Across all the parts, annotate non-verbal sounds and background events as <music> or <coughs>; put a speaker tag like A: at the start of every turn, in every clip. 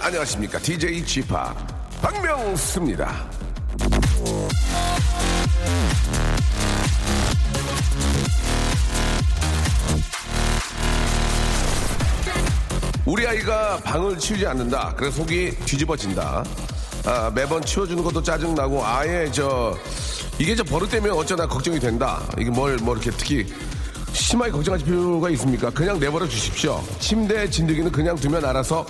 A: 안녕하십니까? DJ g 파 박명수입니다. 우리 아이가 방을 치우지 않는다. 그래서 속이 뒤집어진다. 아, 매번 치워주는 것도 짜증나고 아예 저 이게 저 버릇되면 어쩌나 걱정이 된다. 이게 뭘 뭐 이렇게 특히 심하게 걱정하실 필요가 있습니까? 그냥 내버려 주십시오. 침대 진드기는 그냥 두면 알아서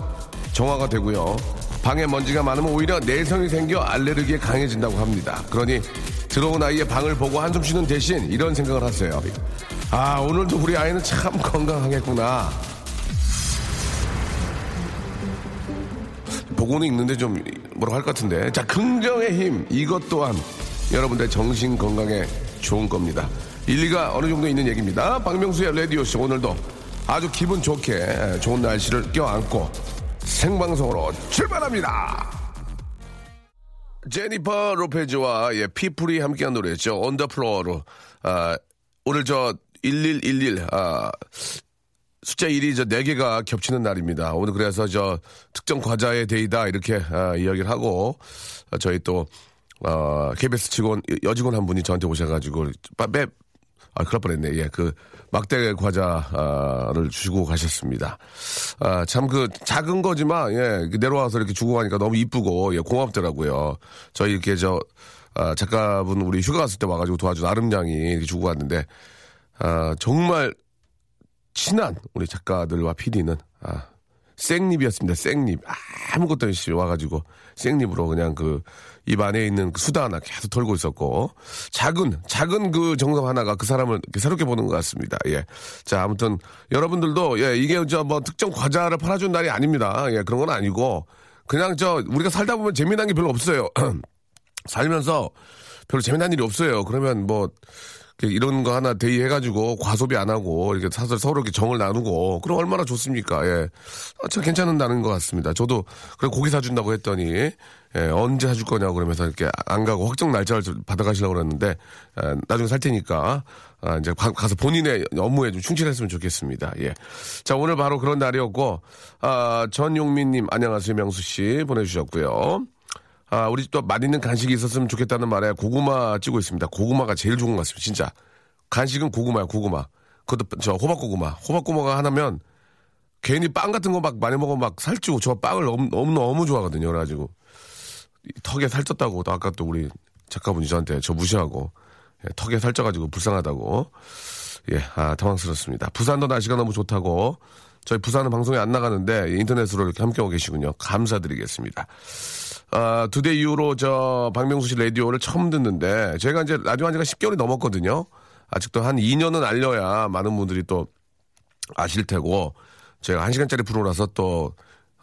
A: 정화가 되고요. 방에 먼지가 많으면 오히려 내성이 생겨 알레르기에 강해진다고 합니다. 그러니 들어온 아이의 방을 보고 한숨 쉬는 대신 이런 생각을 하세요. 아, 오늘도 우리 아이는 참 건강하겠구나. 보고는 있는데 좀 뭐라고 할 것 같은데. 자, 긍정의 힘. 이것 또한 여러분들 정신 건강에 좋은 겁니다. 일리가 어느 정도 있는 얘기입니다. 박명수의 라디오쇼 오늘도 아주 기분 좋게 좋은 날씨를 껴안고 생방송으로 출발합니다. 제니퍼 로페즈와 예, 핏불이 함께한 노래였죠. On the Floor로 아, 오늘 저 1111 아, 숫자 1이 저 4개가 겹치는 날입니다. 오늘 그래서 저 특정 과자의 day다 이렇게 아, 이야기를 하고 아, 저희 또 어, KBS 직원 여직원 한 분이 저한테 오셔가지고 매, 아, 그럴 뻔했네. 예, 그 막대 과자를 주고 가셨습니다. 아, 참 그 작은 거지만 예, 내려와서 이렇게 주고 가니까 너무 이쁘고 예, 고맙더라고요. 저희 이렇게 저 아, 작가분 우리 휴가 갔을 때 와가지고 도와준 아름장이 이렇게 주고 갔는데 아, 정말 친한 우리 작가들과 PD는 아, 생립이었습니다. 생립. 아무것도 없이 와가지고 생립으로 그냥 그 입 안에 있는 그 수다 하나 계속 털고 있었고 작은 작은 그 정성 하나가 그 사람을 새롭게 보는 것 같습니다. 예. 자 아무튼 여러분들도 예 이게 저뭐 특정 과자를 팔아준 날이 아닙니다. 예 그런 건 아니고 그냥 저 우리가 살다 보면 재미난 게 별로 없어요. <clears throat> 살면서 별로 재미난 일이 없어요. 그러면 뭐 이런 거 하나 대의해가지고 과소비 안 하고 이렇게 사서 서로 이렇게 정을 나누고 그럼 얼마나 좋습니까? 예, 아, 참 괜찮은다는 것 같습니다. 저도 그래 고기 사준다고 했더니 예, 언제 사줄 거냐고 그러면서 이렇게 안 가고 확정 날짜를 받아가시려고 그랬는데 예, 나중에 살 테니까 아, 이제 가, 서 본인의 업무에 좀 충실했으면 좋겠습니다. 예, 자 오늘 바로 그런 날이었고 아, 전용민님 안녕하세요 명수 씨 보내주셨고요. 아, 우리 또 맛있는 간식이 있었으면 좋겠다는 말에 고구마 찌고 있습니다. 고구마가 제일 좋은 것 같습니다. 진짜. 간식은 고구마야, 고구마. 그것도 저 호박고구마. 호박고구마가 하나면 괜히 빵 같은 거 막 많이 먹으면 막 살찌고 저 빵을 너무, 너무, 너무 좋아하거든요. 그래가지고. 턱에 살쪘다고 또 아까 또 우리 작가분이 저한테 저 무시하고 예, 턱에 살쪄가지고 불쌍하다고. 예, 아, 당황스럽습니다. 부산도 날씨가 너무 좋다고. 저희 부산은 방송에 안 나가는데 인터넷으로 이렇게 함께하고 계시군요. 감사드리겠습니다. 아, 두 대 이후로 저 박명수 씨 라디오를 처음 듣는데 제가 이제 라디오 한 지가 10개월이 넘었거든요. 아직도 한 2년은 알려야 많은 분들이 또 아실 테고 제가 1시간짜리 프로라서 또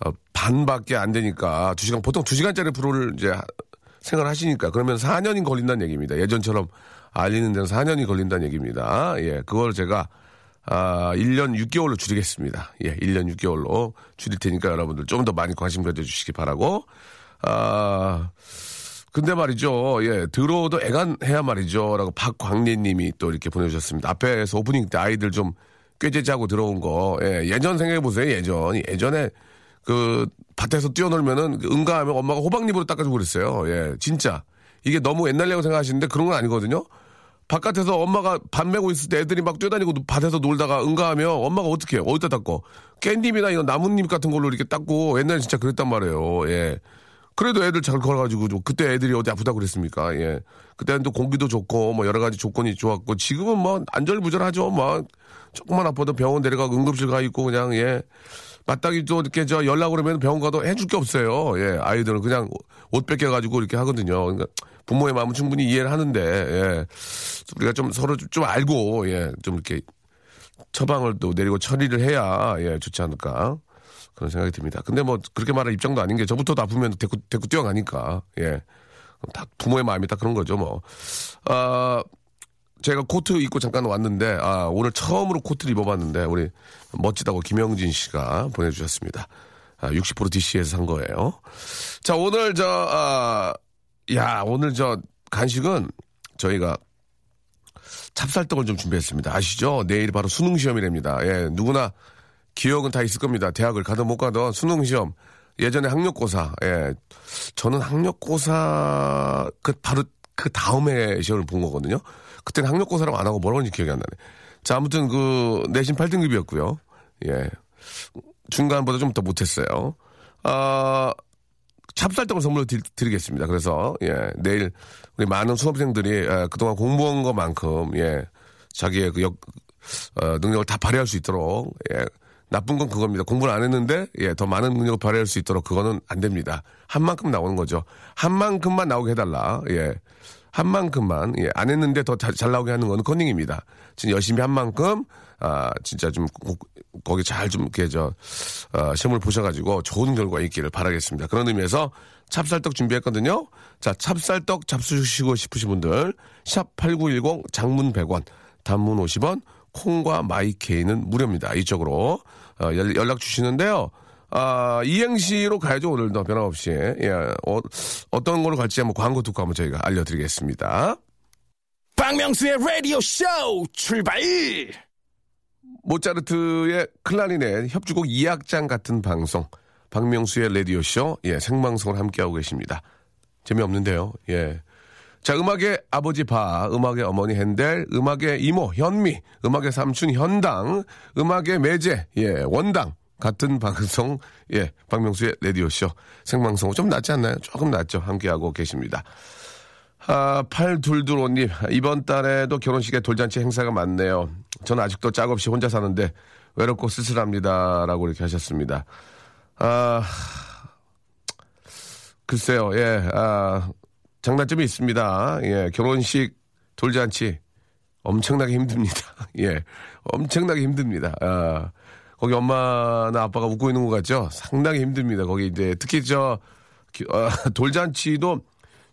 A: 어, 반밖에 안 되니까 2시간 보통 2시간짜리 프로를 이제 생각을 하시니까 그러면 4년이 걸린다는 얘기입니다. 예전처럼 알리는 데는 4년이 걸린다는 얘기입니다. 예, 그걸 제가 아, 1년 6개월로 줄이겠습니다. 예, 1년 6개월로 줄일 테니까 여러분들 좀 더 많이 관심 가져주시기 바라고 아, 근데 말이죠. 예, 들어오도 애간해야 말이죠. 라고 박광리 님이 또 이렇게 보내주셨습니다. 앞에서 오프닝 때 아이들 좀 꾀죄자고 들어온 거. 예, 예전 생각해보세요. 예전. 예전에 그 밭에서 뛰어놀면은 그 응가하면 엄마가 호박잎으로 닦아주고 그랬어요. 예, 진짜. 이게 너무 옛날이라고 생각하시는데 그런 건 아니거든요. 바깥에서 엄마가 밥 메고 있을 때 애들이 막 뛰어다니고 밭에서 놀다가 응가하면 엄마가 어떻게 해요? 어디다 닦고? 깻잎이나 이런 나뭇잎 같은 걸로 이렇게 닦고 옛날에 진짜 그랬단 말이에요. 예. 그래도 애들 잘 걸어가지고 그때 애들이 어디 아프다고 그랬습니까? 예. 그때는 또 공기도 좋고 뭐 여러 가지 조건이 좋았고 지금은 뭐 안절부절하죠. 뭐 조금만 아파도 병원 데려가고 응급실 가 있고 그냥 예. 마땅히 또 이렇게 저 연락 오면 병원 가도 해줄 게 없어요. 예. 아이들은 그냥 옷 뺏겨가지고 이렇게 하거든요. 그러니까 부모의 마음은 충분히 이해를 하는데 예. 우리가 좀 서로 좀 알고 예. 좀 이렇게 처방을 또 내리고 처리를 해야 예. 좋지 않을까. 그런 생각이 듭니다. 근데 뭐 그렇게 말할 입장도 아닌 게 저부터도 아프면 데리고, 데리고 뛰어가니까 예. 다 부모의 마음이 딱 그런 거죠 뭐. 아 제가 코트 입고 잠깐 왔는데, 아, 오늘 처음으로 코트를 입어봤는데, 우리 멋지다고 김영진 씨가 보내주셨습니다. 아, 60% DC에서 산 거예요. 자, 오늘 저, 아, 야, 오늘 저 간식은 저희가 찹쌀떡을 좀 준비했습니다. 아시죠? 내일 바로 수능 시험이랍니다. 예, 누구나 기억은 다 있을 겁니다. 대학을 가든 못 가든 수능 시험. 예전에 학력고사. 예. 저는 학력고사 그 바로 그 다음에 시험을 본 거거든요. 그때는 학력고사라고 안 하고 뭐라고 하는지 기억이 안 나네. 자, 아무튼 그 내신 8등급이었고요. 예. 중간보다 좀 더 못했어요. 아, 찹쌀떡을 선물로 드리, 겠습니다 그래서, 예, 내일 우리 많은 수험생들이 예, 그동안 공부한 것만큼, 예, 자기의 그 역, 어, 능력을 다 발휘할 수 있도록, 예, 나쁜 건 그겁니다. 공부를 안 했는데, 예, 더 많은 능력을 발휘할 수 있도록 그거는 안 됩니다. 한 만큼 나오는 거죠. 한 만큼만 나오게 해달라, 예. 한 만큼만, 예, 안 했는데 더 잘 나오게 하는 거는 컨닝입니다. 진짜 열심히 한 만큼, 아, 진짜 좀, 거기 잘 좀, 이렇게, 저, 어, 시험을 보셔가지고 좋은 결과 있기를 바라겠습니다. 그런 의미에서 찹쌀떡 준비했거든요. 자, 찹쌀떡 잡수시고 싶으신 분들, 샵 8910 장문 100원, 단문 50원, 콩과 마이케이는 무료입니다. 이쪽으로, 어, 연락 주시는데요. 아, 이행시로 가야죠, 오늘도 변함없이. 예, 어, 어떤 걸로 갈지 한번 광고 듣고 한번 저희가 알려드리겠습니다.
B: 박명수의 라디오 쇼 출발!
A: 모차르트의 클라리넷 협주곡 2악장 같은 방송. 박명수의 라디오쇼, 예, 생방송을 함께하고 계십니다. 재미없는데요, 예. 자, 음악의 아버지 바, 음악의 어머니 핸델, 음악의 이모 현미, 음악의 삼촌 현당, 음악의 매제, 예, 원당. 같은 방송, 예, 박명수의 라디오쇼. 생방송 좀 낫지 않나요? 조금 낫죠. 함께하고 계십니다. 아, 8225님, 이번 달에도 결혼식에 돌잔치 행사가 많네요. 저는 아직도 짝 없이 혼자 사는데 외롭고 쓸쓸합니다. 라고 이렇게 하셨습니다. 아, 글쎄요, 예, 아, 장단점이 있습니다. 예, 결혼식, 돌잔치, 엄청나게 힘듭니다. <laughs> 예, 엄청나게 힘듭니다. 아, 거기 엄마나 아빠가 웃고 있는 것 같죠? 상당히 힘듭니다. 거기 이제 특히 저, 어, <laughs> 돌잔치도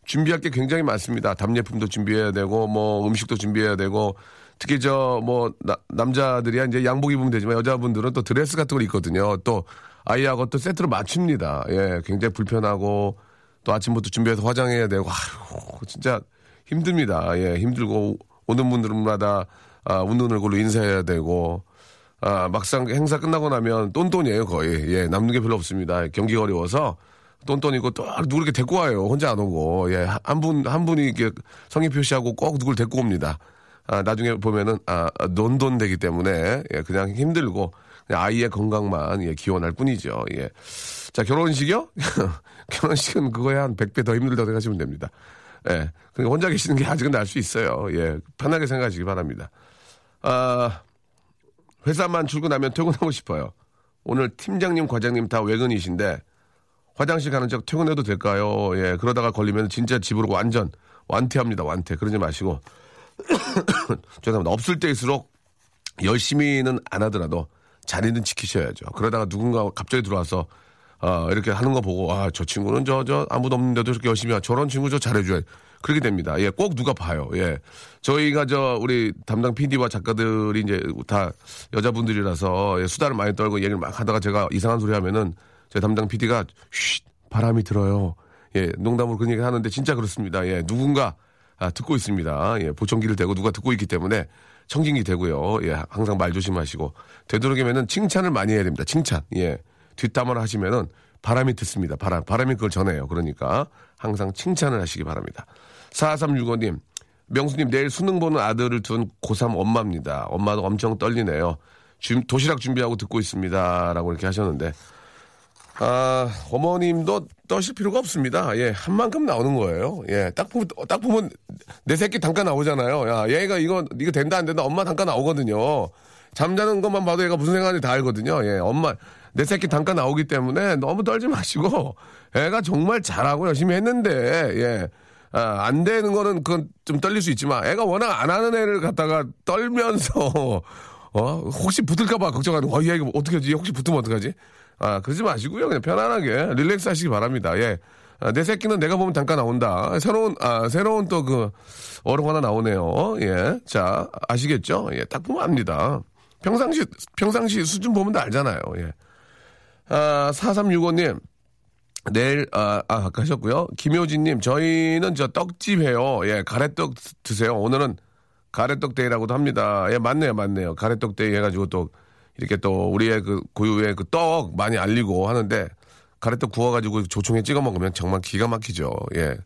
A: 준비할 게 굉장히 많습니다. 답례품도 준비해야 되고, 뭐 음식도 준비해야 되고, 특히 저 뭐 남자들이야 이제 양복 입으면 되지만 여자분들은 또 드레스 같은 걸 입거든요. 또 아이하고 또 세트로 맞춥니다. 예, 굉장히 불편하고 또 아침부터 준비해서 화장해야 되고, 아휴, 진짜 힘듭니다. 예, 힘들고 오는 분들마다 아, 웃는 얼굴로 인사해야 되고, 아, 막상 행사 끝나고 나면 똔똔이에요, 거의. 예, 남는 게 별로 없습니다. 경기가 어려워서 똔똔이고 또 누구 이렇게 데리고 와요. 혼자 안 오고. 예, 한 분, 한 분이 이렇게 성의 표시하고 꼭 누굴 데리고 옵니다. 아, 나중에 보면은, 아, 논돈 되기 때문에, 예, 그냥 힘들고, 그냥 아이의 건강만, 예, 기원할 뿐이죠. 예. 자, 결혼식이요? <laughs> 결혼식은 그거에 한 100배 더 힘들다고 생각하시면 됩니다. 예. 그러니까 혼자 계시는 게 아직은 날 수 있어요. 예. 편하게 생각하시기 바랍니다. 아, 회사만 출근하면 퇴근하고 싶어요. 오늘 팀장님, 과장님 다 외근이신데, 화장실 가는 척 퇴근해도 될까요? 예, 그러다가 걸리면 진짜 집으로 완전 완퇴합니다. 완퇴. 그러지 마시고. <coughs> 죄송합니다. 없을 때일수록 열심히는 안 하더라도 자리는 지키셔야죠. 그러다가 누군가 갑자기 들어와서 어, 이렇게 하는 거 보고 아, 저 친구는 저, 저 아무도 없는데도 이렇게 열심히 하. 저런 친구 저 잘해줘야 그렇게 됩니다. 예, 꼭 누가 봐요. 예. 저희가 저 우리 담당 PD와 작가들이 이제 다 여자분들이라서 예, 수다를 많이 떨고 얘기를 막 하다가 제가 이상한 소리 하면은 제 담당 PD가 쉿 바람이 들어요. 예, 농담으로 그런 얘기 하는데 진짜 그렇습니다. 예, 누군가 아, 듣고 있습니다. 예, 보청기를 대고 누가 듣고 있기 때문에 청진기 되고요. 예, 항상 말 조심하시고 되도록이면은 칭찬을 많이 해야 됩니다. 칭찬. 예, 뒷담화 하시면은 바람이 듣습니다. 바람, 바람이 그걸 전해요. 그러니까 항상 칭찬을 하시기 바랍니다. 4365님, 명수님 내일 수능 보는 아들을 둔 고3 엄마입니다. 엄마도 엄청 떨리네요. 도시락 준비하고 듣고 있습니다. 라고 이렇게 하셨는데, 아, 어머님도 떠실 필요가 없습니다. 예, 한 만큼 나오는 거예요. 예, 딱 보면, 딱 보면 내 새끼 단가 나오잖아요. 야, 얘가 이거, 이거 된다 안 된다 엄마 단가 나오거든요. 잠자는 것만 봐도 얘가 무슨 생각인지 다 알거든요. 예, 엄마, 내 새끼 단가 나오기 때문에 너무 떨지 마시고, 애가 정말 잘하고 열심히 했는데, 예. 아, 안 되는 거는 그건 좀 떨릴 수 있지만, 애가 워낙 안 하는 애를 갖다가 떨면서, <laughs> 어, 혹시 붙을까봐 걱정하는, 어, 얘 이거 어떻게 하지? 혹시 붙으면 어떡하지? 아, 그러지 마시고요. 그냥 편안하게 릴렉스 하시기 바랍니다. 예. 아, 내 새끼는 내가 보면 단가 나온다. 새로운, 아, 새로운 또 그, 어록 하나 나오네요. 예. 자, 아시겠죠? 예, 딱 보면 압니다. 평상시, 평상시 수준 보면 다 알잖아요. 예. 아, 4365님. 내일, 아, 아, 아까 하셨고요. 김효진님, 저희는 저 떡집해요. 예, 가래떡 드세요. 오늘은 가래떡 day라고도 합니다. 예, 맞네요, 맞네요. 가래떡 day 해가지고 또, 이렇게 또, 우리의 그 고유의 그 떡 많이 알리고 하는데, 가래떡 구워가지고 조청에 찍어 먹으면 정말 기가 막히죠. 예.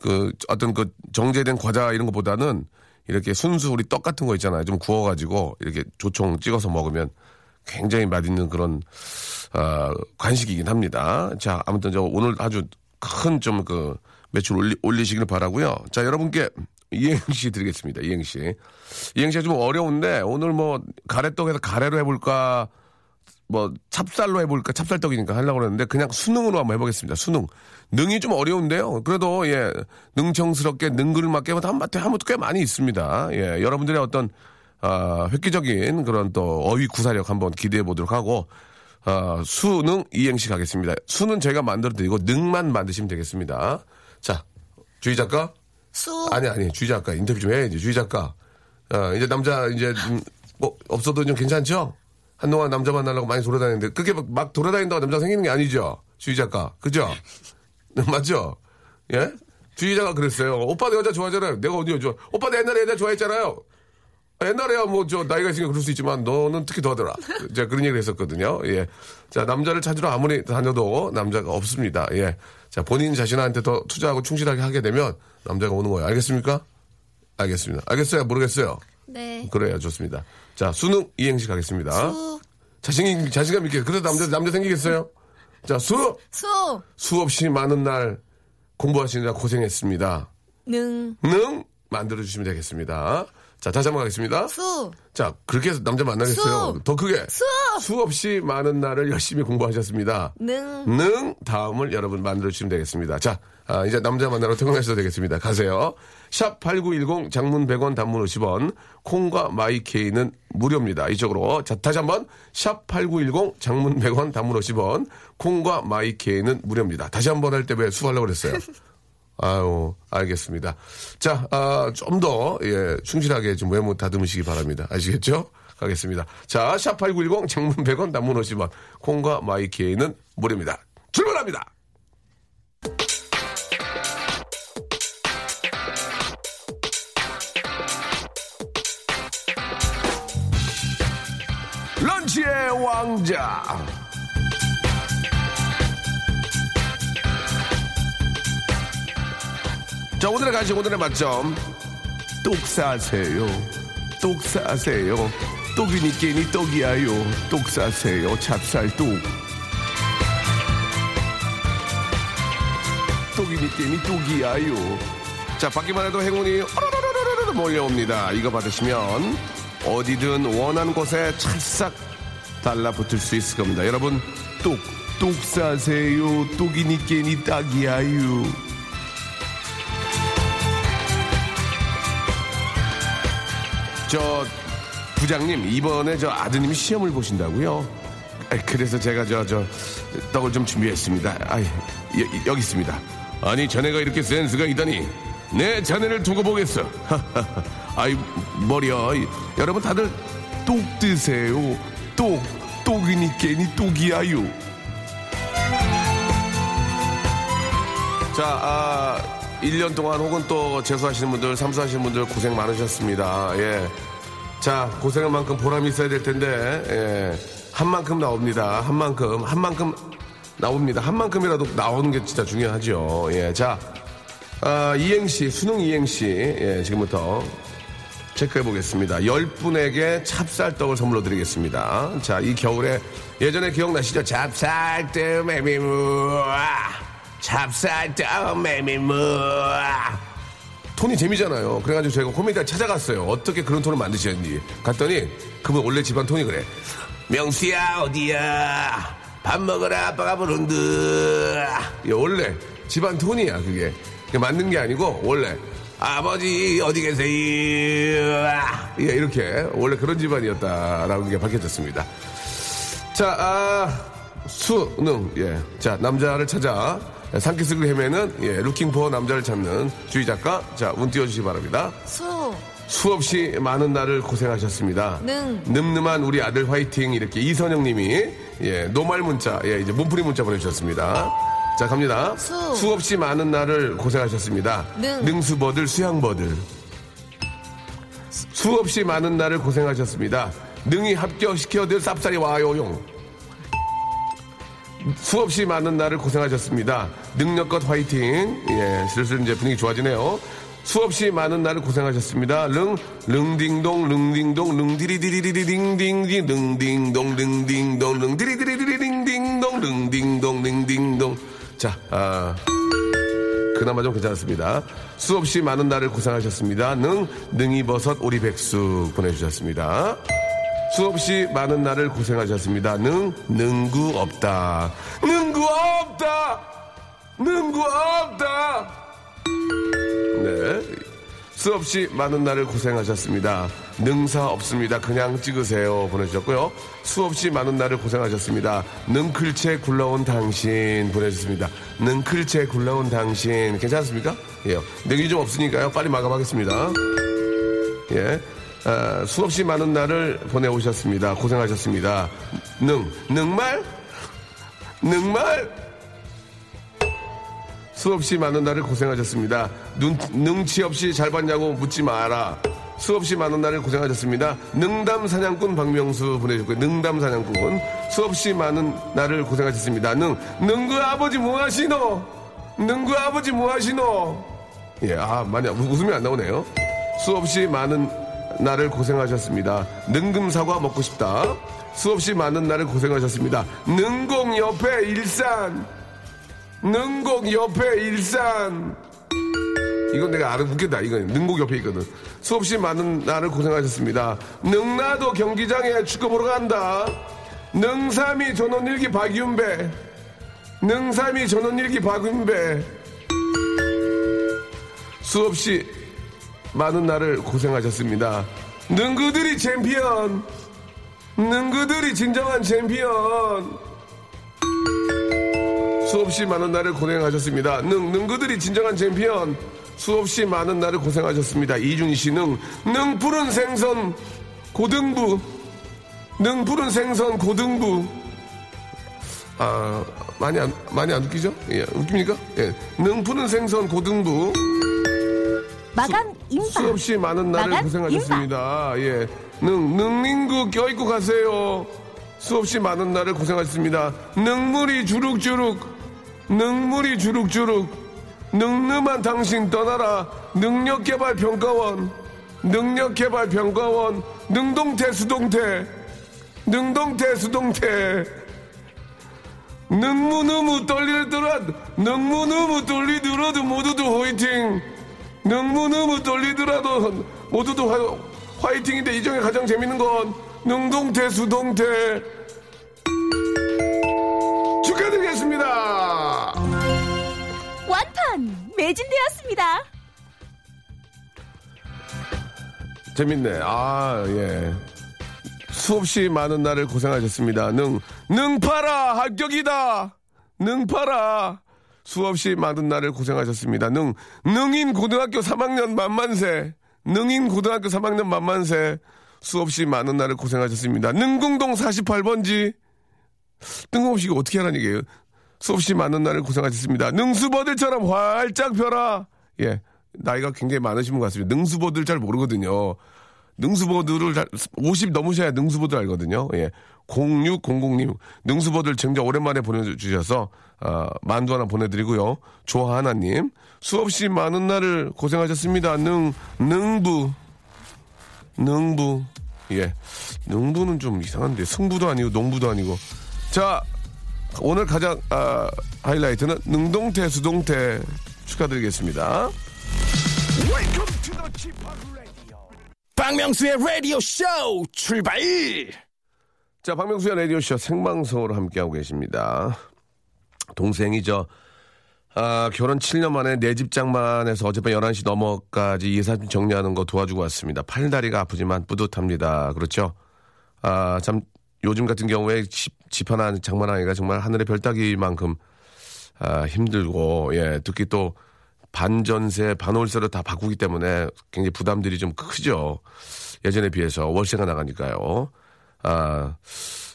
A: 그, 어떤 그 정제된 과자 이런 것보다는 이렇게 순수 우리 떡 같은 거 있잖아요. 좀 구워가지고 이렇게 조청 찍어서 먹으면 굉장히 맛있는 그런 어, 간식이긴 합니다. 자, 아무튼 저 오늘 아주 큰 좀 그 매출 올리, 올리시길 바라고요. 자, 여러분께 이행시 드리겠습니다. 이행시. 이행시가 좀 어려운데 오늘 뭐 가래떡에서 가래로 해볼까 뭐 찹쌀로 해볼까 찹쌀떡이니까 하려고 그랬는데 그냥 수능으로 한번 해보겠습니다. 수능. 능이 좀 어려운데요. 그래도 예 능청스럽게 능글을 맞게 하면 하면 꽤 많이 있습니다. 예 여러분들의 어떤 아, 획기적인 그런 또 어휘 구사력 한번 기대해 보도록 하고 아, 수능 이행시 가겠습니다. 수는 저희가 만들어 드리고 능만 만드시면 되겠습니다. 자 주희 작가
C: 수.
A: 아니 아니 주희 작가 인터뷰 좀 해야지 주희 작가 아, 이제 남자 이제 음, 뭐 없어도 좀 괜찮죠? 한동안 남자 만나려고 많이 돌아다니는데 그게 막- 막 돌아다닌다고 남자 생기는 게 아니죠. 주희 작가. 그죠? 맞죠? 예? 주희 작가 그랬어요. 오빠도 여자 좋아하잖아요. 내가 어디요? 좋아. 오빠도 옛날에 여자 좋아했잖아요. 아, 옛날에야 뭐 저 나이가 있으니까 그럴 수 있지만 너는 특히 더 하더라. 제가 그런 얘기를 했었거든요. 예. 자, 남자를 찾으러 아무리 다녀도 남자가 없습니다. 예. 자, 본인 자신한테 더 투자하고 충실하게 하게 되면 남자가 오는 거예요. 알겠습니까? 알겠습니다. 알겠어요? 모르겠어요?
C: 네.
A: 그래요. 좋습니다. 자, 수능 이행시 가겠습니다.
C: 수.
A: 자신, 자신감 있게. 그래도 남자, 남자 생기겠어요? 자, 수!
C: 수.
A: 수없이 많은 날 공부하시느라 고생했습니다.
C: 능.
A: 능! 만들어주시면 되겠습니다. 자, 다시 한번 가겠습니다.
C: 수.
A: 자, 그렇게 해서 남자 만나겠어요.
C: 수!
A: 더 크게.
C: 수.
A: 수없이 많은 날을 열심히 공부하셨습니다.
C: 능.
A: 능 다음을 여러분 만들어주시면 되겠습니다. 자, 아, 이제 남자 만나러 퇴근하셔도 되겠습니다. 가세요. 샵 8910 장문 100원 단문 50원 콩과 마이케이는 무료입니다. 이쪽으로. 자, 다시 한번 샵 8910 장문 100원 단문 50원 콩과 마이케이는 무료입니다. 다시 한번 할 때 왜 수하려고 그랬어요? <laughs> 아유, 알겠습니다. 자, 아, 좀 더, 예, 충실하게 좀 외모 다듬으시기 바랍니다. 아시겠죠? 가겠습니다. 자, 샵8910 장문 100원 단문 50원 콩과 마이케이는 무료입니다. 출발합니다! 런치의 왕자. 자, 오늘의 간식, 오늘의 맛점. 똑 사세요. 똑 사세요. 똑이니 깨니 떡이야요. 똑 사세요. 찹쌀 똑. 똑이니 깨니 똑이야요. 자, 받기만 해도 행운이 어르르르르르 몰려옵니다. 이거 받으시면 어디든 원하는 곳에 찰싹 달라붙을 수 있을 겁니다. 여러분, 똑, 똑 사세요. 똑이니 깨니 딱이야요. 저 부장님 이번에 저 아드님이 시험을 보신다고요? 아, 그래서 제가 저 저 떡을 좀 준비했습니다. 아, 여기 있습니다. 아니 자네가 이렇게 센스가 있다니 내 자네를 두고 보겠어. <laughs> 아이 머리야. 여러분 다들 똑 드세요. 똑 똑이니 깨니 똑이야요. 자, 아, 1년 동안 혹은 또 재수하시는 분들, 삼수하시는 분들 고생 많으셨습니다. 예. 자, 고생한 만큼 보람이 있어야 될 텐데, 예. 한 만큼 나옵니다. 한 만큼, 한 만큼 나옵니다. 한 만큼이라도 나오는 게 진짜 중요하죠. 예. 자, 아, 이행시, 수능 이행시, 예, 지금부터 체크해 보겠습니다. 10분에게 찹쌀떡을 선물로 드리겠습니다. 자, 이 겨울에 예전에 기억나시죠? 찹쌀떡 메밀무아. 찹쌀떡 메밀무아. 톤이 재미잖아요. 그래가지고 제가 코미디를 찾아갔어요. 어떻게 그런 톤을 만드시는지. 갔더니 그분 원래 집안 톤이 그래. 명수야 어디야? 밥 먹으라 아빠가 부른다. 예, 원래 집안 톤이야 그게. 그게 맞는 게 아니고 원래 아버지 어디 계세요? 예, 이렇게 원래 그런 집안이었다라는 게 밝혀졌습니다. 자, 아, 수능, 예. 자, 남자를 찾아 산기슭을 헤매는 예, 루킹포 남자를 찾는 주희 작가. 자, 운 띄워주시기 바랍니다.
C: 수,
A: 수없이 많은 날을 고생하셨습니다.
C: 능.
A: 늠름한 우리 아들 화이팅 이렇게 이선영 님이 예, 노말 문자, 예, 이제 몸풀이 문자 보내주셨습니다. 자, 갑니다.
C: 수.
A: 없이 많은 날을 고생하셨습니다.
C: 능.
A: 능수버들, 수양버들. 수없이 많은 날을 고생하셨습니다. 능이 합격시켜들 쌉싸리 와요용. 수없이 많은 날을 고생하셨습니다. 능력껏 화이팅. 예, 슬슬 이제 분위기 좋아지네요. 수없이 많은 날을 고생하셨습니다. 릉, 릉딩동, 릉딩동, 릉디리디리디딩딩디, 릉딩동, 릉딩동, 릉디리디리디딩딩동, 릉딩동, 릉딩동. 자, 아. 그나마 좀 괜찮았습니다. 수없이 많은 날을 고생하셨습니다. 능, 능이버섯, 오리백숙 보내주셨습니다. 수없이 많은 날을 고생하셨습니다. 능, 능구 없다. 능구 없다! 능구 없다! 네. 수없이 많은 날을 고생하셨습니다. 능사 없습니다. 그냥 찍으세요. 보내주셨고요. 수없이 많은 날을 고생하셨습니다. 능클채 굴러온 당신 보내주셨습니다. 능클채 굴러온 당신. 괜찮습니까? 예. 능이 좀 없으니까요. 빨리 마감하겠습니다. 예. 아, 수없이 많은 날을 보내오셨습니다. 고생하셨습니다. 능, 능말? 능말? 수없이 많은 날을 고생하셨습니다. 눈, 능치 없이 잘 봤냐고 묻지 마라. 수없이 많은 날을 고생하셨습니다. 능담 사냥꾼 박명수 보내주셨고요. 능담 사냥꾼. 수없이 많은 날을 고생하셨습니다. 능, 능구 아버지 뭐 하시노? 능구 아버지 뭐 하시노? 예, 아, 우- 웃음이 안 나오네요. 수없이 많은 날을 고생하셨습니다. 능금사과 먹고 싶다. 수없이 많은 날을 고생하셨습니다. 능공 옆에 일산. 능곡 옆에 일산. 이건 내가 알아 웃겠다. 이건 능곡 옆에 있거든. 수없이 많은 날을 고생하셨습니다. 능라도 경기장에 축구 보러 간다. 능삼이 전원일기 박윤배. 능삼이 전원일기 박윤배. 수없이 많은 날을 고생하셨습니다. 능구들이 챔피언. 능구들이 진정한 챔피언. 수없이 많은 날을 고생하셨습니다. 능, 능구들이 진정한 챔피언. 수없이 많은 날을 고생하셨습니다. 이준희 씨, 능, 능 푸른 생선 고등부. 능 푸른 생선 고등부. 아, 많이 안, 많이 안 웃기죠? 예, 웃깁니까? 예. 능 푸른 생선 고등부.
C: 마감 임박.
A: 수없이 많은 날을 고생하셨습니다. 예. 능, 능링구 껴입고 가세요. 수없이 많은 날을 고생하셨습니다. 능물이 주룩주룩. 능물이 주룩주룩. 능름한 당신 떠나라. 능력개발평가원. 능력개발평가원. 능동태 수동태. 능동태 수동태. 능무너무 떨리더라. 능무너무 떨리더라도 모두들 화이팅. 능무너무 떨리더라도 모두도 화, 화이팅인데 이 중에 가장 재밌는 건 능동태 수동태 축하드리겠습니다.
C: 완판 매진되었습니다.
A: 재밌네. 아, 예. 수없이 많은 날을 고생하셨습니다. 능, 능파라! 합격이다! 능파라! 수없이 많은 날을 고생하셨습니다. 능, 능인 고등학교 3학년 만만세. 능인 고등학교 3학년 만만세. 수없이 많은 날을 고생하셨습니다. 능궁동 48번지. 뜬금없이 이거 어떻게 하라는 얘기예요? 수없이 많은 날을 고생하셨습니다. 능수버들처럼 활짝 펴라. 예. 나이가 굉장히 많으신 분 같습니다. 능수버들 잘 모르거든요. 능수버들을 잘, 50 넘으셔야 능수버들 알거든요. 예. 0600님, 능수버들 굉장히 오랜만에 보내주셔서, 아, 만두 하나 보내드리고요. 조하나님, 수없이 많은 날을 고생하셨습니다. 능, 능부. 능부. 예. 능부는 좀 이상한데, 승부도 아니고, 농부도 아니고. 자, 오늘 가장, 아, 하이라이트는 능동태, 수동태 축하드리겠습니다.
B: 박명수의 라디오 쇼 출발!
A: 자, 박명수의 라디오쇼 생방송으로 함께하고 계십니다. 동생이 저, 아, 결혼 7년 만에 내 집 장만해서 어젯밤 11시 넘어까지 이사짐 정리하는 거 도와주고 왔습니다. 팔다리가 아프지만 뿌듯합니다. 그렇죠? 아, 참, 요즘 같은 경우에 집, 집 하나 장만하기가 정말 하늘의 별 따기만큼 아, 힘들고, 예, 특히 또 반전세, 반월세로 다 바꾸기 때문에 굉장히 부담들이 좀 크죠. 예전에 비해서 월세가 나가니까요. 아,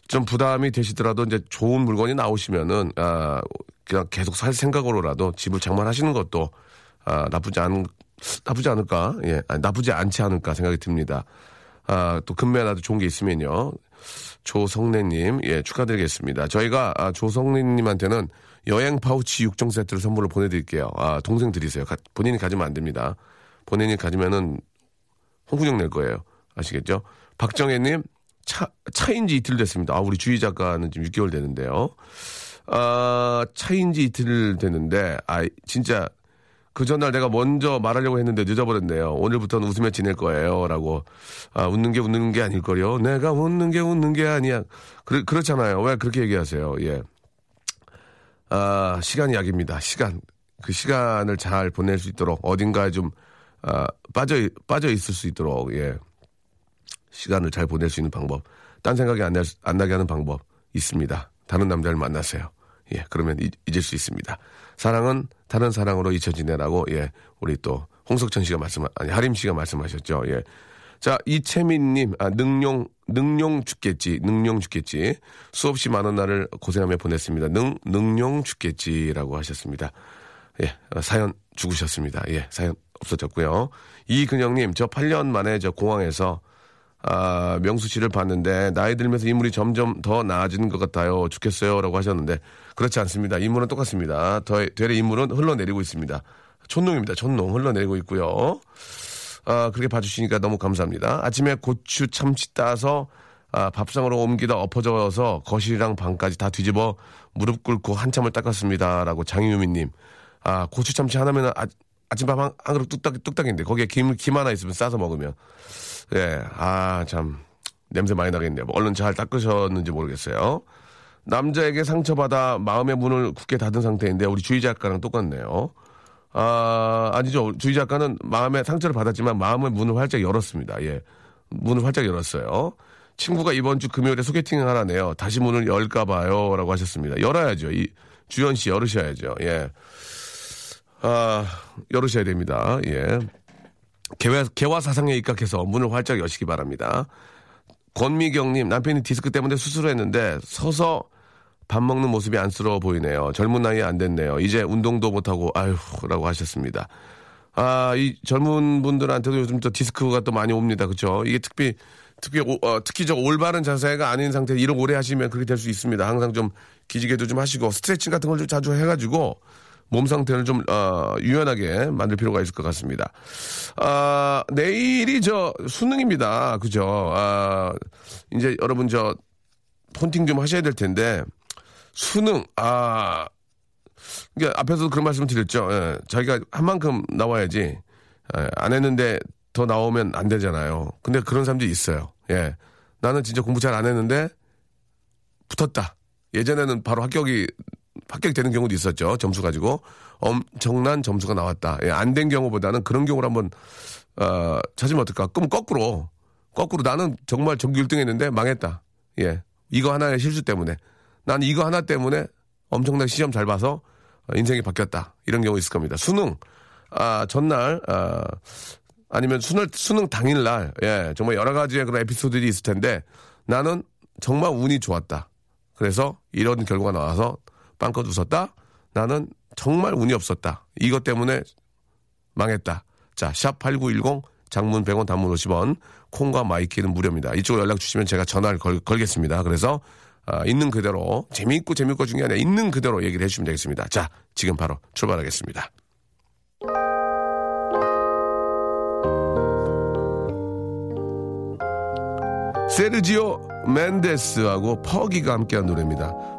A: 좀 부담이 되시더라도 이제 좋은 물건이 나오시면은, 아, 그냥 계속 살 생각으로라도 집을 장만하시는 것도, 아, 나쁘지 않, 나쁘지 않을까? 예, 아니, 나쁘지 않지 않을까 생각이 듭니다. 아, 또 금메달도 좋은 게 있으면요. 조성래님, 예, 축하드리겠습니다. 저희가 아, 조성래님한테는 여행 파우치 6종 세트를 선물로 보내드릴게요. 아, 동생 드리세요. 가, 본인이 가지면 안 됩니다. 본인이 가지면은 홍군형 낼 거예요. 아시겠죠? 박정혜님, 차, 차인지 이틀 됐습니다. 아, 우리 주희 작가는 지금 6개월 되는데요. 아, 차인지 이틀 됐는데, 아, 진짜 그 전날 내가 먼저 말하려고 했는데 늦어버렸네요. 오늘부터는 웃으며 지낼 거예요. 라고. 아, 웃는 게 웃는 게 아닐걸요. 내가 웃는 게 웃는 게 아니야. 그렇, 그렇잖아요. 왜 그렇게 얘기하세요? 예. 아, 시간이 약입니다. 시간. 그 시간을 잘 보낼 수 있도록 어딘가에 좀, 아, 빠져, 빠져 있을 수 있도록, 예. 시간을 잘 보낼 수 있는 방법. 딴 생각이 안, 날, 안 나게 하는 방법 있습니다. 다른 남자를 만나세요. 예, 그러면 잊, 잊을 수 있습니다. 사랑은 다른 사랑으로 잊혀지네라고, 예, 우리 또 홍석천 씨가 말씀, 아니, 하림 씨가 말씀하셨죠. 예. 자, 이채민님, 아, 능용, 능용 죽겠지, 능용 죽겠지. 수없이 많은 날을 고생하며 보냈습니다. 능, 능용 죽겠지라고 하셨습니다. 예, 사연 죽으셨습니다. 예, 사연 없어졌고요. 이근영님, 저 8년 만에 저 공항에서 아, 명수 씨를 봤는데 나이 들면서 인물이 점점 더 나아지는 것 같아요. 좋겠어요라고 하셨는데 그렇지 않습니다. 인물은 똑같습니다. 더, 되레 인물은 흘러내리고 있습니다. 촌농입니다. 촌농 흘러내리고 있고요. 아, 그렇게 봐주시니까 너무 감사합니다. 아침에 고추 참치 따서 아, 밥상으로 옮기다 엎어져서 거실이랑 방까지 다 뒤집어 무릎 꿇고 한참을 닦았습니다라고 장유미님. 아, 고추 참치 하나면 아, 아침밥 한, 한 그릇 뚝딱, 뚝딱인데 거기에 김, 김 하나 있으면 싸서 먹으면 예, 아, 참, 냄새 많이 나겠네요. 뭐 얼른 잘 닦으셨는지 모르겠어요. 남자에게 상처받아 마음의 문을 굳게 닫은 상태인데 우리 주희 작가랑 똑같네요. 아, 아니죠. 주희 작가는 마음에 상처를 받았지만 마음의 문을 활짝 열었습니다. 예. 문을 활짝 열었어요. 친구가 이번 주 금요일에 소개팅을 하라네요. 다시 문을 열까 봐요. 라고 하셨습니다. 열어야죠. 이, 주현 씨 열으셔야죠. 예. 아, 열으셔야 됩니다. 예. 개화, 개화 사상에 입각해서 문을 활짝 여시기 바랍니다. 권미경님, 남편이 디스크 때문에 수술을 했는데 서서 밥 먹는 모습이 안쓰러워 보이네요. 젊은 나이에 안 됐네요. 이제 운동도 못하고, 아휴라고 하셨습니다. 아, 이 젊은 분들한테도 요즘 또 디스크가 또 많이 옵니다. 그죠? 이게 특히, 특히, 어, 특히 저 올바른 자세가 아닌 상태에 이런 오래 하시면 그렇게 될 수 있습니다. 항상 좀 기지개도 좀 하시고 스트레칭 같은 걸 좀 자주 해가지고 몸 상태를 좀 어, 유연하게 만들 필요가 있을 것 같습니다. 아, 내일이 저 수능입니다. 그죠? 아, 이제 여러분 저 폰팅 좀 하셔야 될 텐데 수능 아 이게 앞에서도 그런 말씀 을 드렸죠. 예, 자기가 한 만큼 나와야지 예, 안 했는데 더 나오면 안 되잖아요. 근데 그런 사람들이 있어요. 예. 나는 진짜 공부 잘 안 했는데 붙었다. 예전에는 바로 합격이 합격되는 경우도 있었죠. 점수 가지고 엄청난 점수가 나왔다. 예, 안 된 경우보다는 그런 경우를 한번 어, 찾으면 어떨까? 그럼 거꾸로 거꾸로 나는 정말 전교 1등 했는데 망했다. 예. 이거 하나의 실수 때문에 나는 이거 하나 때문에 엄청난 시험 잘 봐서 인생이 바뀌었다. 이런 경우 있을 겁니다. 수능 아, 전날 아, 아니면 수능 수능 당일날 예, 정말 여러 가지의 그런 에피소드들이 있을 텐데 나는 정말 운이 좋았다. 그래서 이런 결과가 나와서 빵끗 웃었다? 나는 정말 운이 없었다. 이것 때문에 망했다. 자, 샵 8910 장문 100원 단문 50원 콩과 my K는 무료입니다. 이쪽으로 연락 주시면 제가 전화를 걸, 걸겠습니다. 그래서 아, 있는 그대로 재미있고 재미있고 아니라 있는 그대로 얘기를 해주시면 되겠습니다. 자, 지금 바로 출발하겠습니다. 세르지오 멘데스하고 퍼기가 함께한 노래입니다.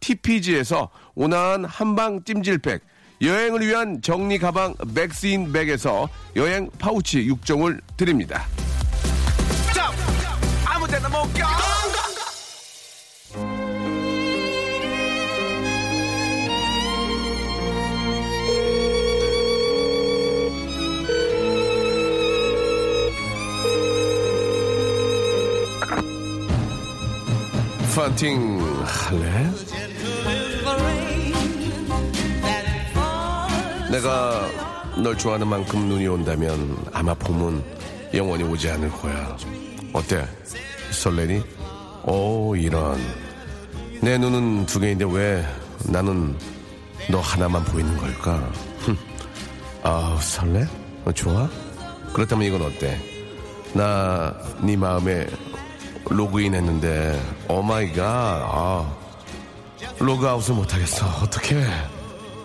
A: TPG에서 온화한 한방 찜질팩, 여행을 위한 정리 가방 맥스인 백에서 여행 파우치 6종을 드립니다.
B: 아무데나 못 가.
A: 파팅 할래? 내가 널 좋아하는 만큼 눈이 온다면 아마 봄은 영원히 오지 않을 거야. 어때? 설레니? 오 이런 내 눈은 두 개인데 왜 나는 너 하나만 보이는 걸까? 아 설레? 어, 좋아? 그렇다면 이건 어때? 나 네 마음에 로그인 했는데 oh my god 아, 로그아웃을 못하겠어 어떡해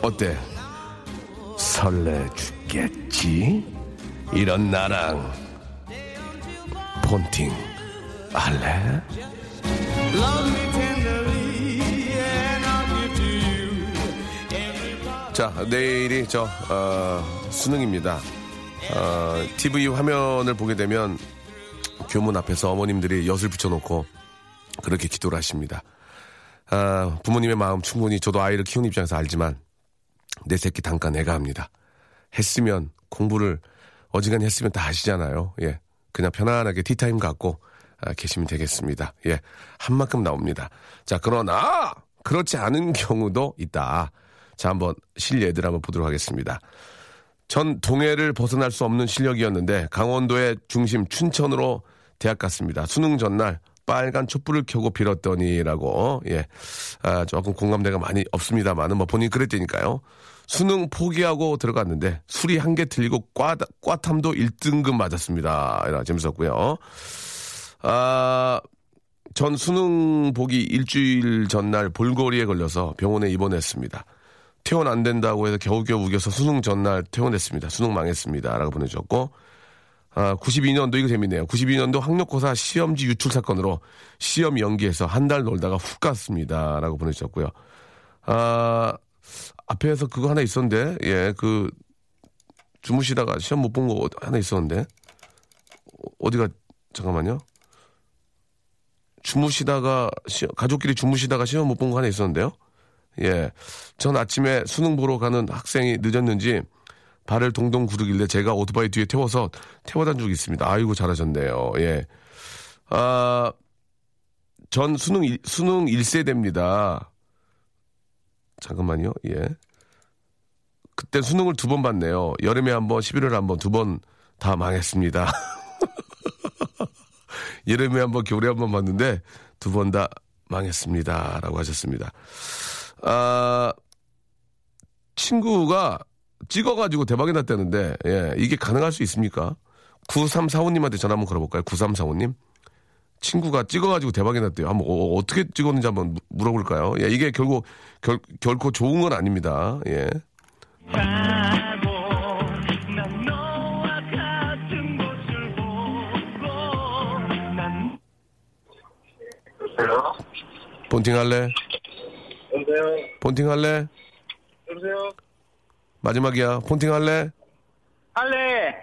A: 어때 설레 죽겠지 이런 나랑 폰팅 할래? 자 내일이 저 어, 수능입니다 어, TV 화면을 보게 되면 교문 앞에서 어머님들이 엿을 붙여놓고 그렇게 기도를 하십니다. 아, 부모님의 마음 충분히 저도 아이를 키우는 입장에서 알지만 내 새끼 단가 내가 합니다. 했으면 공부를 어지간히 했으면 다 아시잖아요. 예. 그냥 편안하게 티타임 갖고 아, 계시면 되겠습니다. 예. 한 만큼 나옵니다. 자, 그러나 그렇지 않은 경우도 있다. 자, 한번 실예들 한번 보도록 하겠습니다. 전 동해를 벗어날 수 없는 실력이었는데 강원도의 중심 춘천으로 대학 갔습니다. 수능 전날 빨간 촛불을 켜고 빌었더니라고 예 아, 조금 공감대가 많이 없습니다만은 뭐 본인 이 그랬다니까요. 수능 포기하고 들어갔는데 술이 한개 틀리고 과, 과탐도 1등급 맞았습니다. 이라 재밌었고요. 아, 전 수능 보기 일주일 전날 볼거리에 걸려서 병원에 입원했습니다. 퇴원 안 된다고 해서 겨우겨우 우겨서 수능 전날 퇴원했습니다. 수능 망했습니다. 라고 보내주셨고, 아, 92년도 이거 재밌네요. 92년도 학력고사 시험지 유출 사건으로 시험 연기해서 한 달 놀다가 훅 갔습니다. 라고 보내주셨고요. 아, 앞에서 그거 하나 있었는데, 예, 그, 주무시다가 시험 못 본 거 하나 있었는데, 어디가, 잠깐만요. 주무시다가, 시, 가족끼리 주무시다가 시험 못 본 거 하나 있었는데요. 예. 전 아침에 수능 보러 가는 학생이 늦었는지 발을 동동 구르길래 제가 오토바이 뒤에 태워서 태워다 적이 있습니다. 아이고, 잘하셨네요. 예. 아, 전 수능, 일, 수능 1세대입니다. 잠깐만요. 예. 그때 수능을 두 번 봤네요. 여름에 한 번, 11월에 한 번, 두 번 다 망했습니다. <laughs> 여름에 한 번, 겨울에 한 번 봤는데 두 번 다 망했습니다. 라고 하셨습니다. 아, 친구가 찍어가지고 대박이 났다는데, 예, 이게 가능할 수 있습니까? 9345님한테 전화 한번 걸어볼까요? 9345님? 친구가 찍어가지고 대박이 났대요. 한번 어, 떻게 찍었는지 한번 물어볼까요? 예, 이게 결국 결, 결코 좋은 건 아닙니다. 예. 본팅 할래?
D: 여보세요?
A: 본팅 할래?
D: 여보세요?
A: 마지막이야. 폰팅 할래?
D: 할래!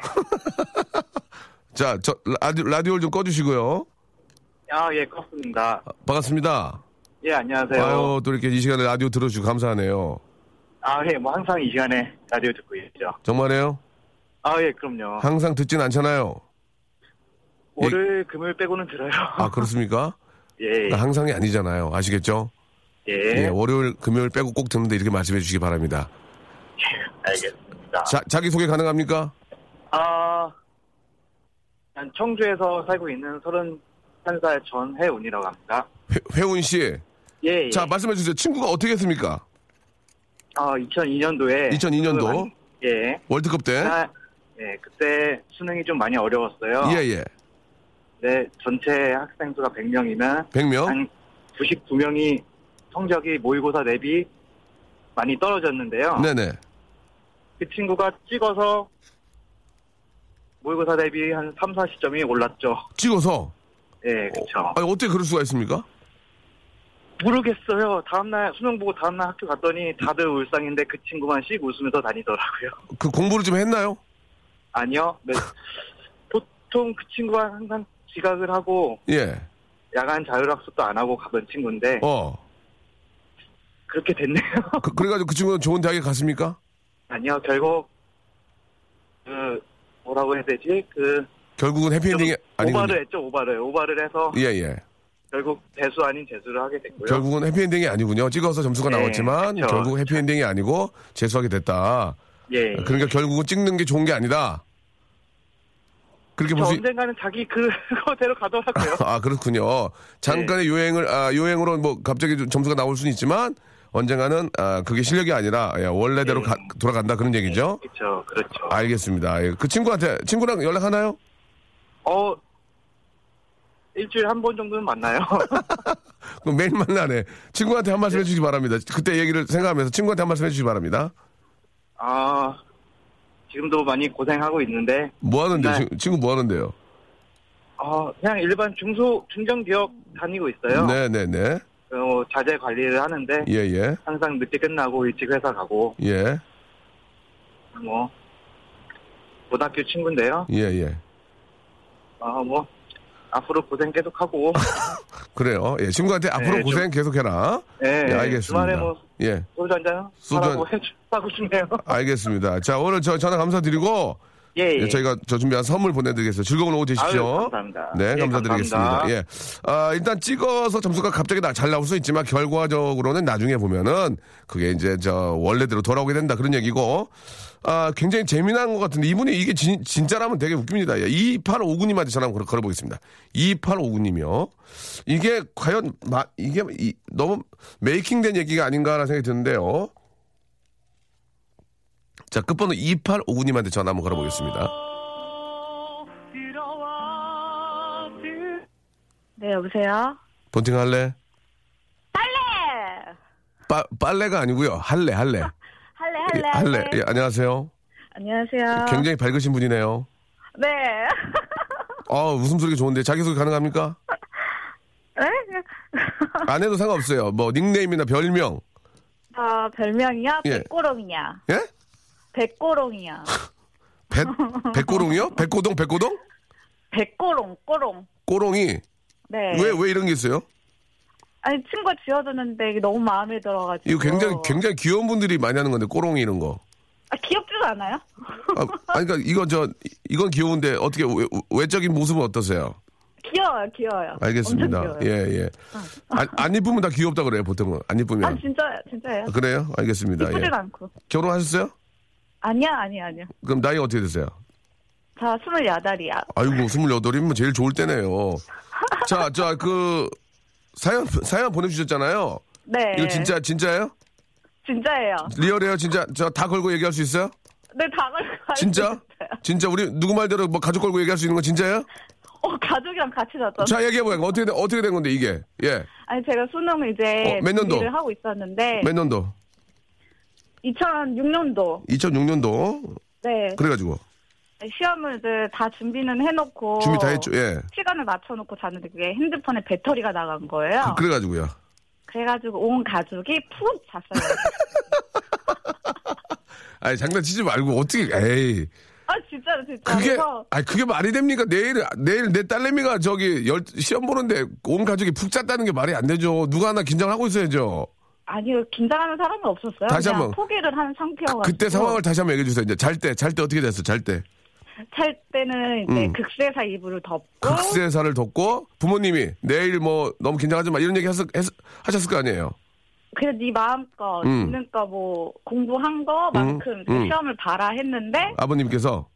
D: <laughs>
A: 자, 저 라디오, 라디오를 좀 꺼주시고요.
D: 아, 예, 컸습니다.
A: 아, 반갑습니다.
D: 예, 안녕하세요.
A: 아유, 또 이렇게 이 시간에 라디오 들어주시고 감사하네요.
D: 아, 예, 뭐 항상 이 시간에 라디오 듣고 있죠.
A: 정말이에요?
D: 아, 예, 그럼요.
A: 항상 듣진 않잖아요.
D: 월요일, 금요일 빼고는 들어요.
A: 아, 그렇습니까? <laughs>
D: 예,
A: 그러니까 항상이 아니잖아요. 아시겠죠?
D: 예.
A: 예, 월요일, 금요일 빼고 꼭 듣는데 이렇게 말씀해 주시기 바랍니다. <laughs>
D: 알겠습니다.
A: 자, 자기소개 가능합니까?
D: 아, 난 청주에서 살고 있는 31살 전혜운이라고 합니다.
A: 회, 회운 씨.
D: 예, 예.
A: 자, 말씀해 주세요. 친구가 어떻게 했습니까?
D: 아, 2002년도에.
A: 2002년도?
D: 예.
A: 월드컵 때?
D: 아, 예, 그때 수능이 좀 많이 어려웠어요.
A: 예, 예.
D: 네, 전체 학생 수가 100명이면
A: 100명?
D: 한 99명이 성적이 모의고사 대비 많이 떨어졌는데요.
A: 네네.
D: 그 친구가 찍어서 모의고사 대비 한 3, 40점이 올랐죠.
A: 찍어서?
D: 예, 그쵸.
A: 아니, 어떻게 그럴 수가 있습니까?
D: 모르겠어요. 다음날 수능 보고 다음날 학교 갔더니 다들 울상인데 그 친구만 씩 웃으면서 다니더라고요.
A: 그 공부를 좀 했나요?
D: 아니요. 네. 보통 그 친구가 항상 지각을 하고
A: 예.
D: 야간 자율학습도 안 하고 가던 친구인데
A: 어.
D: 그렇게 됐네요.
A: 그, 그래가지고 그 친구는 좋은 대학에 갔습니까?
D: 아니요. 결국 그 뭐라고 해야 되지? 그
A: 결국은 해피엔딩이 아니군요.
D: 오바를 했죠. 오바를 오바를 해서
A: 예, 예.
D: 결국 대수 아닌 재수를 하게 됐고요.
A: 결국은 해피엔딩이 아니군요. 찍어서 점수가
D: 네,
A: 나왔지만
D: 그쵸.
A: 결국 해피엔딩이 아니고 재수하게 됐다.
D: 예.
A: 그러니까 결국은 찍는 게 좋은 게 아니다. 그렇게 수.
D: 언젠가는 자기 <laughs> 그거대로 가더라고요.
A: 아 그렇군요. 잠깐의 요행을 아, 요행으로 뭐 갑자기 좀 점수가 나올 수는 있지만 언젠가는 아, 그게 실력이 아니라 예, 원래대로
D: 네.
A: 가- 돌아간다 그런 얘기죠.
D: 그렇죠. 그렇죠.
A: 알겠습니다. 예, 그 친구한테 친구랑 연락 하나요?
D: 어 일주일에 한번 정도는 만나요. <laughs>
A: 그럼 매일 만나네. 친구한테 한 말씀 해주시기 바랍니다. 그때 얘기를 생각하면서 친구한테 한 말씀 해주시기 바랍니다.
D: 아 지금도 많이 고생하고 있는데
A: 뭐 하는데요?
D: 네.
A: 친- 친구 뭐 하는데요?
D: 어 그냥 일반 중소 중정 기업 다니고 있어요.
A: 네 네 네.
D: 어, 자재 관리를 하는데
A: 예, 예.
D: 항상 늦게 끝나고 일찍 회사 가고
A: 예.
D: 뭐 고등학교 친구인데요.
A: 예, 예.
D: 아 뭐 앞으로 고생 계속하고 <laughs>
A: 그래요. 예, 친구한테 앞으로
D: 좀-
A: 고생 계속해라.
D: 예,
A: 예, 알겠습니다.
D: 주말에 뭐
A: 예,
D: 소주 한잔
A: 소주
D: 하라고 <laughs> 해 하고 싶네요.
A: 알겠습니다. 자, 오늘 저 전화 감사드리고
D: 예,
A: 예,
D: 예.
A: 저희가 저 준비한 선물 보내드리겠습니다. 즐거운 오후 되십시오.
D: 아유, 감사합니다.
A: 네,
D: 예,
A: 감사드리겠습니다.
D: 감사합니다.
A: 예. 아, 일단 찍어서 점수가 갑자기 나- 잘 나올 수 있지만 결과적으로는 나중에 보면은 그게 이제 저 원래대로 돌아오게 된다 그런 얘기고 아, 굉장히 재미난 것 같은데 이분이 이게 진, 진짜라면 되게 웃깁니다. 예, 2859님한테 전화 한번 걸어, 걸어보겠습니다. 2859님이요. 이게 과연 마, 이게 이- 너무 메이킹된 얘기가 아닌가라는 생각이 드는데요. 자, 끝번호 2859님한테 전화 한번 걸어보겠습니다.
C: 네, 여보세요?
A: 본팅 할래?
C: 할래!
A: 빠, 빨래가 아니고요. 할래, 할래. <laughs>
C: 할래,
A: 예,
C: 할래,
A: 할래.
C: 할래.
A: 예, 안녕하세요.
C: 안녕하세요.
A: 굉장히 밝으신 분이네요.
C: 네.
A: 어, 웃음소리가 좋은데 자기소개 가능합니까? <laughs>
C: 네? <laughs>
A: 안 해도 상관없어요. 뭐 닉네임이나 별명.
C: 저 별명이요?
A: 예.
C: 백고롱이야.
A: 예?
C: 백고롱이야.
A: 배, 백고롱이요? 백고동, 백고동?
C: 백고롱, 꼬롱.
A: 꼬롱이.
C: 네.
A: 왜, 왜 이런 게 있어요?
C: 아니, 친구가 지어줬는데 너무 마음에 들어가지고.
A: 이거 굉장히, 굉장히 귀여운 분들이 많이 하는 건데, 꼬롱이 이런 거.
C: 아, 귀엽지도 않아요?
A: 아, 아니, 그러니까 이거 저, 이건 귀여운데 어떻게, 외, 외적인 모습은 어떠세요?
C: 귀여워요, 귀여워요.
A: 알겠습니다.
C: 귀여워요.
A: 예, 예. 안, 안 이쁘면 다 귀엽다 그래요, 보통은. 안 이쁘면.
C: 아, 진짜, 진짜예요.
A: 그래요? 알겠습니다. 예.
C: 이쁘진 않고.
A: 결혼하셨어요?
C: 아니야, 아니야, 아니야.
A: 그럼 나이 어떻게 되세요?
C: 저 스물여덟이야.
A: 아이고, 스물여덟이면 제일 좋을 때네요. <laughs> 자, 자, 그, 사연, 사연 보내주셨잖아요.
C: 네.
A: 이거 진짜, 진짜예요?
C: 진짜예요.
A: 리얼해요, 진짜? 저 다 걸고 얘기할 수 있어요?
C: 네, 다 걸고
A: 진짜? 진짜 우리 누구 말대로 뭐 가족 걸고 얘기할 수 있는 건 진짜예요?
C: 어, 가족이랑 같이 잤잖아요.
A: 자, 얘기해봐요. 어떻게, 된- 어떻게 된 건데, 이게? 예.
C: 아니, 제가 수능을 이제
A: 어, 몇 년도?
C: 준비를 하고 있었는데,
A: 몇 년도?
C: 2006년도.
A: 2006년도.
C: 네.
A: 그래가지고.
C: 시험을 이제 다 준비는 해놓고.
A: 준비 다 했죠, 예.
C: 시간을 맞춰놓고 잤는데 그게 핸드폰에 배터리가 나간 거예요.
A: 그, 래가지고요
C: 그래가지고 온 가족이 푹 잤어요. <laughs>
A: 아니, 장난치지 말고, 어떻게, 에이.
C: 아, 진짜로, 진짜.
A: 그게,
C: 그래서
A: 아니, 그게 말이 됩니까? 내일, 내일 내 딸내미가 저기, 열, 시험 보는데 온 가족이 푹 잤다는 게 말이 안 되죠. 누가 하나 긴장을 하고 있어야죠.
C: 아니요, 긴장하는 사람이 없었어요.
A: 다시 한번.
C: 포기를 한 상태여가지고.
A: 그때 상황을 다시 한번 얘기해 주세요. 이제 잘 때, 잘 때 어떻게 됐어? 잘 때.
C: 잘 때는 이제
A: 음.
C: 극세사 이불을 덮고.
A: 극세사를 덮고 부모님이 내일 뭐 너무 긴장하지 마 이런 얘기 했, 했, 하셨을 거 아니에요.
C: 그냥 네 마음껏
A: 음.
C: 있는 거 뭐 공부한 거만큼
A: 음, 음.
C: 시험을 봐라 했는데
A: 아버님께서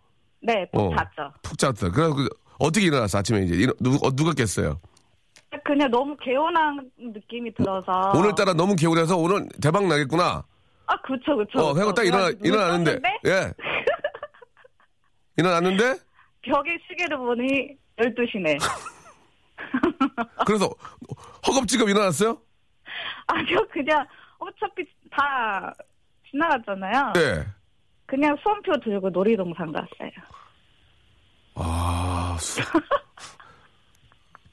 C: 네, 푹
A: 어.
C: 잤죠.
A: 푹 잤다. 그래서 그 어떻게 일어났어 아침에 이제 누, 어, 누가 깼어요?
C: 그냥 너무 개운한 느낌이 들어서.
A: 오늘따라 너무 개운해서 오늘 대박 나겠구나.
C: 아 그쵸 그쵸
A: 어, 해고 딱 일어나 일어나는데. 예. <laughs> 일어났는데?
C: 벽에 시계를 보니 12시네. <laughs>
A: 그래서 허겁지겁 일어났어요? <laughs>
C: 아니요 그냥 어차피 다 지나갔잖아요.
A: 예.
C: 그냥 수험표 들고 놀이동산 갔어요.
A: 아 수-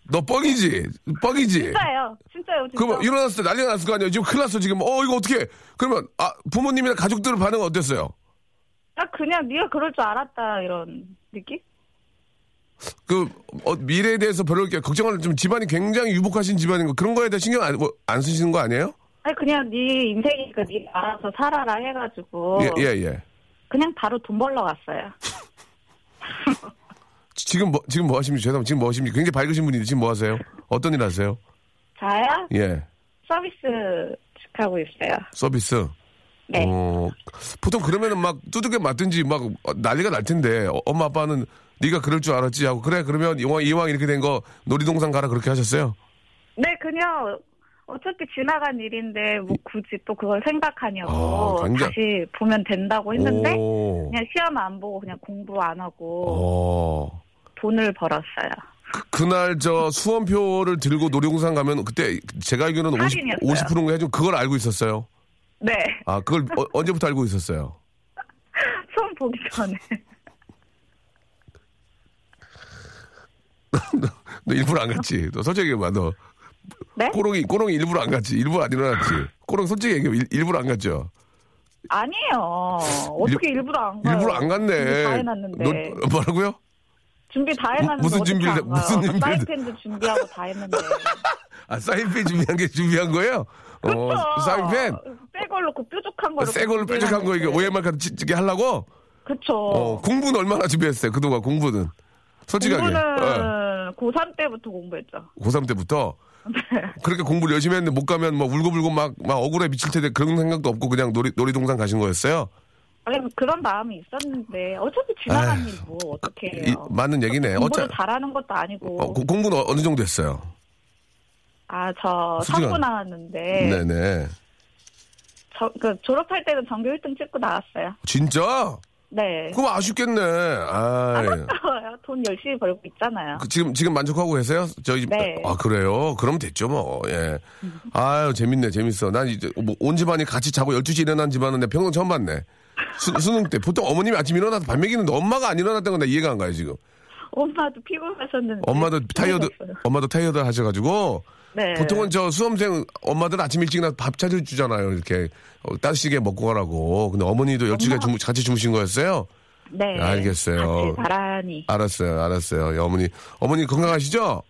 A: 너 뻥이지? 뻥이지?
C: 진짜예요. 진짜요. 진짜.
A: 그럼 일어났을 때 난리가 났을 거 아니에요? 지금 큰일 났어, 지금. 어, 이거 어떻게. 그러면, 아, 부모님이나 가족들 반응은 어땠어요?
C: 아 그냥 네가 그럴 줄 알았다 이런 느낌?
A: 그, 어, 미래에 대해서 별로 이렇게 걱정을 좀 집안이 굉장히 유복하신 집안인 거, 그런 거에 대해 신경 안, 뭐, 안 쓰시는 거 아니에요?
C: 아니 그냥 네 인생이니까 네 알아서 살아라 해가지고
A: 예, 예, 예.
C: 그냥 바로 돈 벌러 갔어요. <laughs>
A: 지금 뭐, 지금 뭐 하십니까? 죄송합니다. 지금 뭐 하십니까? 굉장히 밝으신 분인데 지금 뭐 하세요? 어떤 일 하세요?
C: 저요?
A: 예.
C: 서비스 하고 있어요.
A: 서비스.
C: 네.
A: 어, 보통 그러면은 막 두들겨 맞든지 막 난리가 날 텐데 어, 엄마 아빠는 네가 그럴 줄 알았지 하고 그래 그러면 이왕 이왕 이렇게 된 거 놀이동산 가라 그렇게 하셨어요?
C: 네, 그냥 어차피 지나간 일인데 뭐 굳이 또 그걸 생각하냐고
A: 아, 굉장히-
C: 다시 보면 된다고 했는데
A: 오.
C: 그냥 시험 안 보고 그냥 공부 안 하고
A: 어.
C: 돈을 벌었어요.
A: 그날 저 수험표를 들고 놀이동산 가면 그때 제가 알기로는 50,
C: 할인이었어요.
A: 50%인가 해준 그걸 알고 있었어요.
C: 네,
A: 아 그걸 어, 언제부터 알고 있었어요? <laughs>
C: 수험 보기 전에. <laughs>
A: 너 일부러 안 갔지? 너 솔직히 얘기해봐 너
C: 네?
A: 꼬롱이 꼬롱이 일부러 안 갔지? 일부러 안 일어났지? 꼬롱 솔직히 얘기해 일- 일부러 안 갔죠?
C: 아니에요. 어떻게 일, 부러안 가요?
A: 일부러 안 갔네.
C: 다 해놨는데.
A: 너- 뭐라고요?
C: 준비 다 해놨는데
A: 무슨 준비를
C: 안
A: 해- 무슨? 준비를 해?
C: 사인펜도 준비하고 다 했는데. <laughs>
A: 아 사인펜 준비한 게 준비한 거예요? 어, 사인펜
C: 새 걸로 그 뾰족한 거를.
A: 새 걸로 뾰족한 거 이게 OMR 카드 찍- 찍게 하려고?
C: 그쵸.
A: 어, 공부는 얼마나 준비했어요? 그동안 공부는 솔직하게
C: 공부는
A: 어,
C: 고3 때부터 공부했죠.
A: 고3 때부터
C: 네. <laughs>
A: 그렇게 공부를 열심히 했는데 못 가면 뭐 울고불고 막, 막 억울해 미칠 텐데 그런 생각도 없고 그냥 놀이, 놀이동산 가신 거였어요?
C: 아니, 그런 마음이 있었는데, 어차피 지나간
A: 아휴,
C: 일 뭐, 어떻게 해요.
A: 이- 맞는 얘기네.
C: 공부를
A: 어차,
C: 잘하는 것도 아니고.
A: 어, 고- 공부는 어- 어느 정도 했어요?
C: 아, 저
A: 솔직한-
C: 상부 나왔는데,
A: 네네.
C: 저, 그 졸업할 때는 전교 1등 찍고 나왔어요.
A: 진짜?
C: 네.
A: 그럼 아쉽겠네. 아,
C: 돈 열심히 벌고 있잖아요.
A: 그 지금 지금 만족하고 계세요? 저희
C: 네.
A: 아 그래요? 그럼 됐죠 뭐. 예. 아유 재밌네 재밌어. 난 이제 뭐 온 집안이 같이 자고 12시 일어난 집안은 내 평생 처음 봤네. 수, 수능 때 보통 어머님이 아침 일어나서 밥 먹이는데 엄마가 안 일어났다는 건나 이해가 안 가요 지금.
C: 엄마도 피곤하셨는데.
A: 엄마도 타이어드. 엄마도 타이어드 하셔가지고
C: 네.
A: 보통은 저 수험생 엄마들 아침 일찍 나서 밥 차려주잖아요 이렇게 어, 따시게 먹고 가라고. 근데 어머니도 12시간 주무, 같이 주무신 거였어요?
C: 네.
A: 알겠어요.
C: 같이 자라니.
A: 알았어요 알았어요. 예, 어머니 어머니 건강하시죠?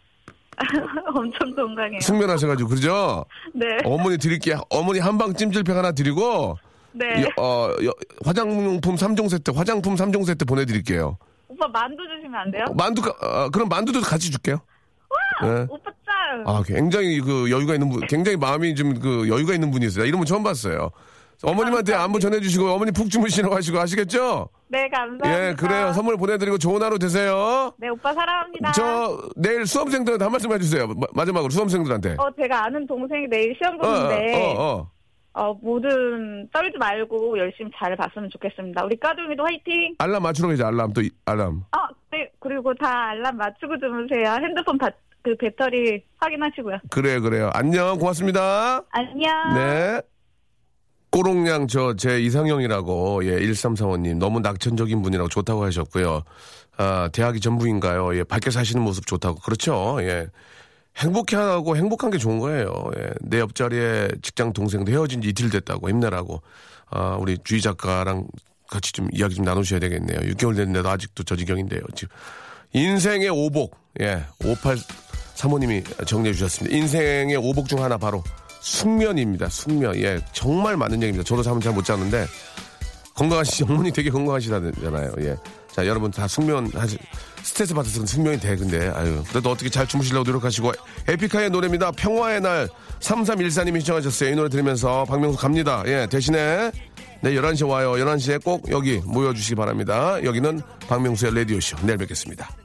A: <laughs>
C: 엄청 건강해요.
A: 숙면하셔가지고 그러죠?
C: 네.
A: 어머니 드릴게요. 어머니 한방 찜질팩 하나 드리고
C: 네.
A: 여- 어, 여- 화장품 3종 세트, 화장품 3종 세트 보내드릴게요.
C: 오빠 만두 주시면 안 돼요?
A: 만두, 가- 어, 그럼 만두도 같이 줄게요. 네.
C: 오빠 짱!
A: 아, 굉장히 그 여유가 있는 분, 굉장히 마음이 좀 그 여유가 있는 분이세요. 이런 분 처음 봤어요. 어머님한테 안부 전해주시고 어머니 푹 주무시라고 하시고 아시겠죠?
C: 네, 감사합니다.
A: 예, 그래요. 선물 보내드리고 좋은 하루 되세요.
C: 네, 오빠 사랑합니다.
A: 저 내일 수험생들한테 한 말씀 해주세요. 마- 마지막으로 수험생들한테.
C: 어, 제가 아는 동생이 내일 시험
A: 어,
C: 보는데,
A: 어, 어.
C: 어, 뭐든 떨지 말고 열심히 잘 봤으면 좋겠습니다. 우리 까둥이도 화이팅!
A: 알람 맞추러 가자, 알람. 또 이- 알람.
C: 어, 네, 그리고 다 알람 맞추고 주무세요. 핸드폰 바, 그 배터리 확인하시고요.
A: 그래요, 그래요. 안녕, 고맙습니다.
C: 안녕!
A: 네. 꼬롱냥 저 제 이상형이라고 예 1345님 너무 낙천적인 분이라고 좋다고 하셨고요. 아 대학이 전부인가요? 예 밝게 사시는 모습 좋다고 그렇죠. 예 행복해하고 행복한 게 좋은 거예요. 예, 내 옆자리에 직장 동생도 헤어진 지 이틀 됐다고 힘내라고 아 우리 주희 작가랑 같이 좀 이야기 좀 나누셔야 되겠네요. 6개월 됐는데도 아직도 저 지경인데요. 지금 인생의 오복 예 58. 사모님이 정리해 주셨습니다. 인생의 오복 중 하나 바로 숙면입니다. 숙면. 예, 정말 많은 얘기입니다. 저도 잠을 잘 못 자는데 건강하시 어머니 되게 건강하시다잖아요. 예. 자, 여러분 다 숙면 하시 스트레스 받아서 숙면이 돼. 근데 아유. 그래도 어떻게 잘 주무시려고 노력하시고 에픽하의 노래입니다. 평화의 날 3314님이 신청하셨어요. 이 노래 들으면서 박명수 갑니다. 예, 대신에 네, 11시에 와요. 11시에 꼭 여기 모여 주시기 바랍니다. 여기는 박명수의 라디오 쇼. 내일 뵙겠습니다.